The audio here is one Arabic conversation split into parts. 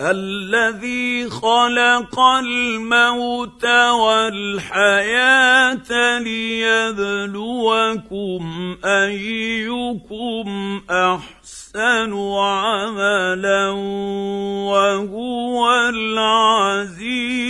الذي خلق الموت والحياة ليبلوكم أيكم أحسن عملا وهو العزيز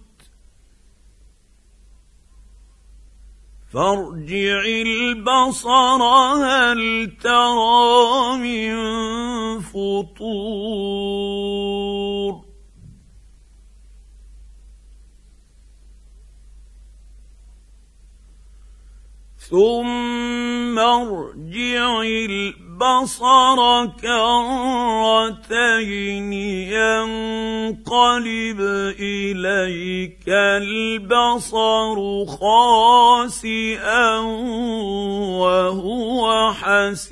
فارجع البصر هل ترى من فطور؟ ثم ارجع البصر كرتين ينقلب إليك البصر خاسئا وهو حسير.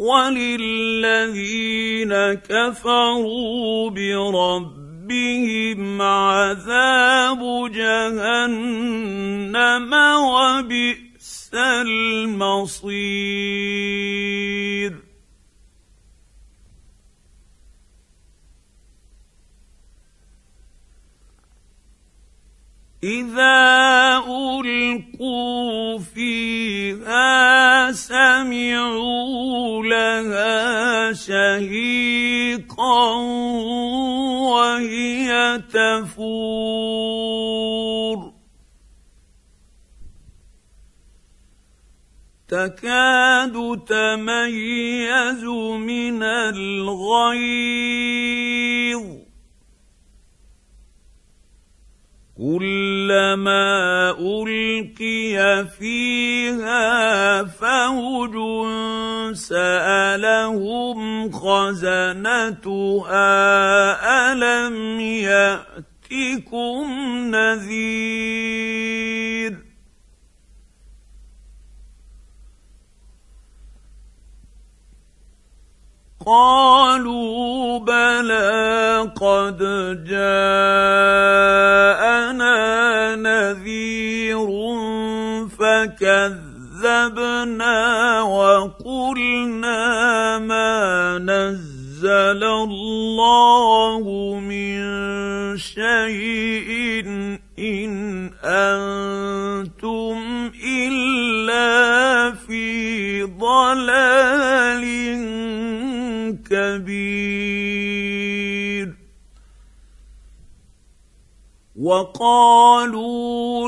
وللذين كفروا بربهم عذاب جهنم وبئس المصير إذا ألقوا فيها سمعوا لها شهيقا وهي تفور. تكاد تميز من الغيظ. كلما ألقي فيها فوج سألهم خزنتها ألم يأتكم نذير؟ قالوا بلى قد جاءنا فكذبنا وقلنا ما نزل الله من شيء إن أنتم إلا في ضلال كبير. وقالوا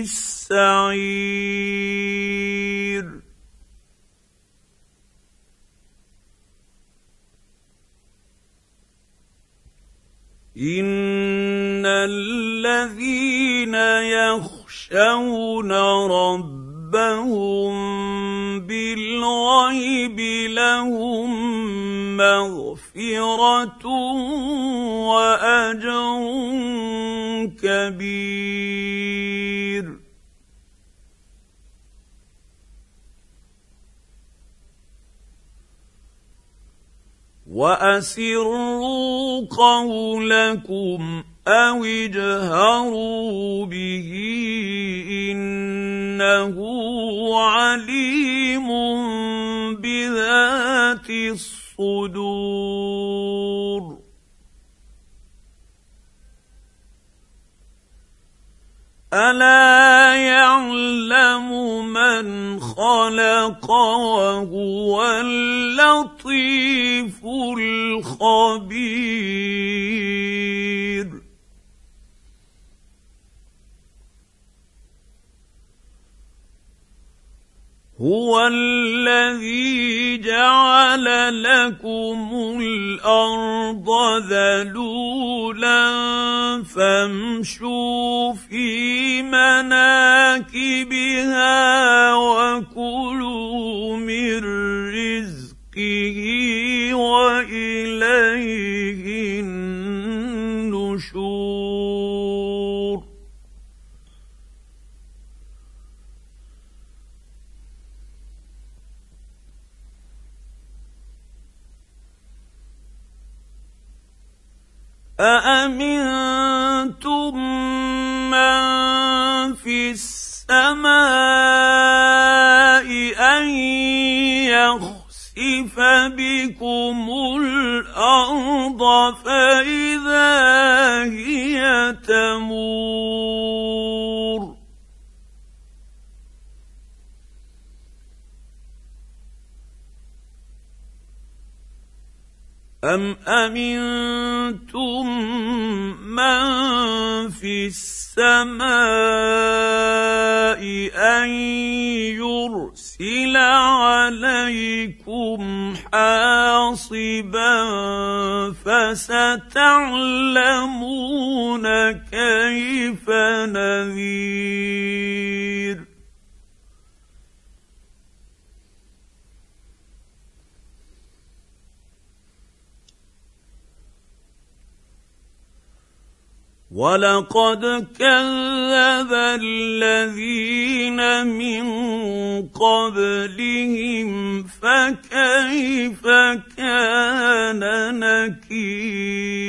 السعير ان الذين يخشون ربهم بالغيب لهم مغفره واجر كبير. وأسروا قولكم أو اجهروا به إنه عليم بذات الصدور. الا يعلم من خلق وهو اللطيف الخبير هو الذي جعل لكم الأرض ذلولا فامشوا في مناكبها وكلوا من رزقه وإليه أأمنتم من في السماء أن يخسف بكم الأرض فإذا هي تمور أم أمنتم من في السماء أن يرسل عليكم حاصبا فستعلمون كيف نذير. ولقد كذب الذين من قبلهم فكيف كان نكير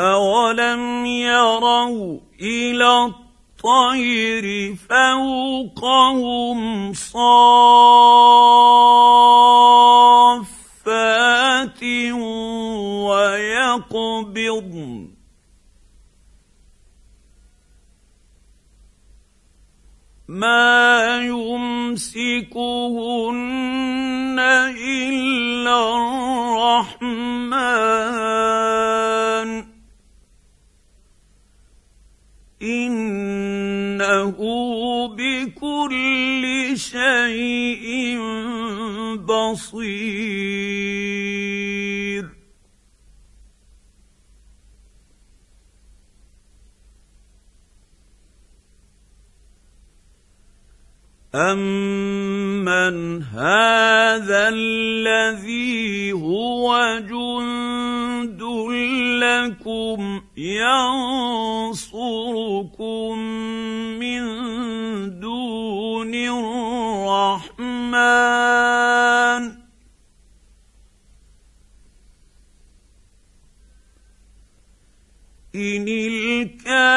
اولم يروا إلى الطير فوقهم صافات ويقبضن ما يمسكهن إلا الرحمن. انه بكل شيء بصير. امن هذا الذي هو جند لكم ينصركم الرحمن. إن الكافرين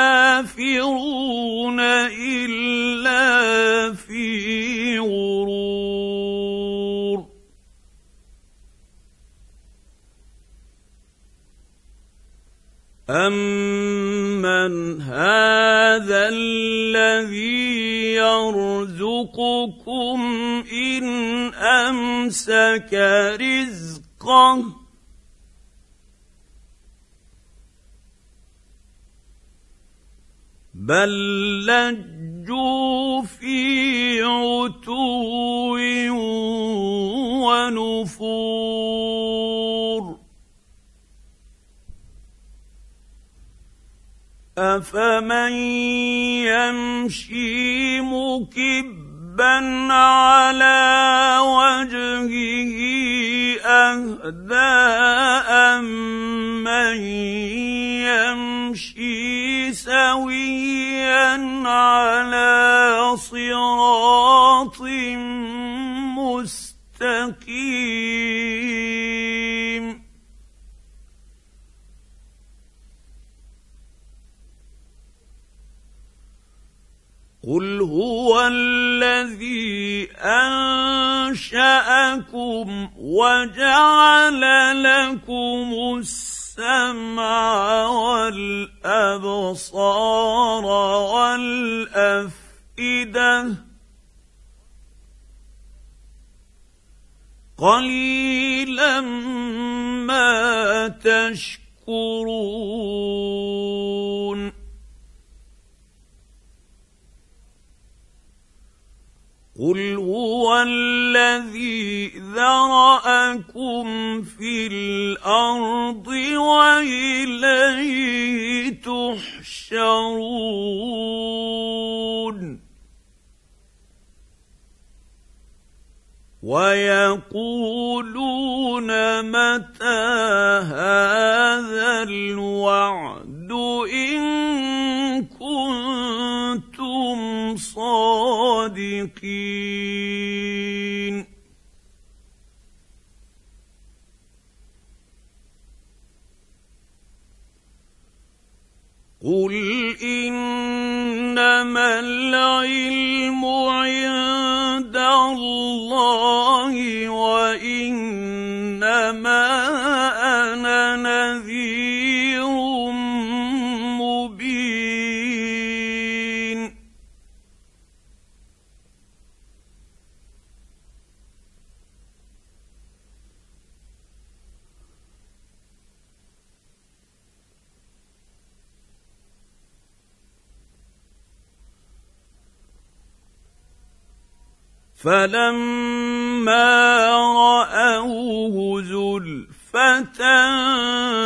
يرزقكم إن أمسك رزقه. بل لجوا في عتو ونفور. أفمن يمشي مكبا على وجهه اهدى امن يمشي سويا على صراط مستقيم. قل هو الذي انشاكم وجعل لكم السمع والابصار والافئده قليلا ما تشكرون قل هو الذي ذراكم في الأرض واليه تحشرون ويقولون متى هذا الوعد ان صادقين قل انما العلم عند الله وانما فلما راوه زلفه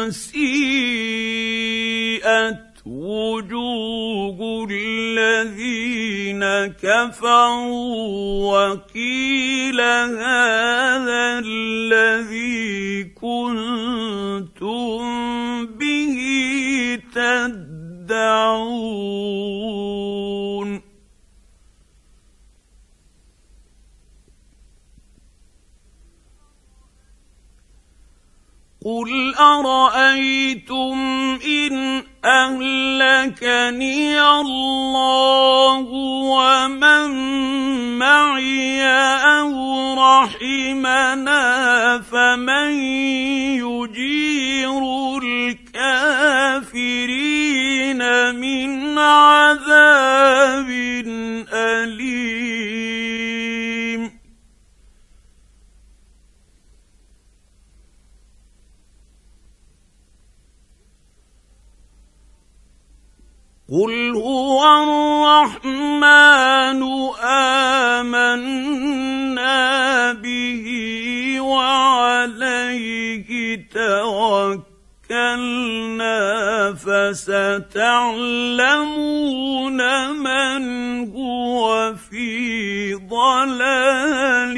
سيئت وجوه الذين كفروا وقيل هذا الذي كنتم به تدعون قل ارايتم ان اهلكني الله ومن معي أو رحمنا فمن يجير الكافرين من عذاب اليم قل هو الرحمن امنا به وعليه توكلنا فستعلمون من هو في ضلال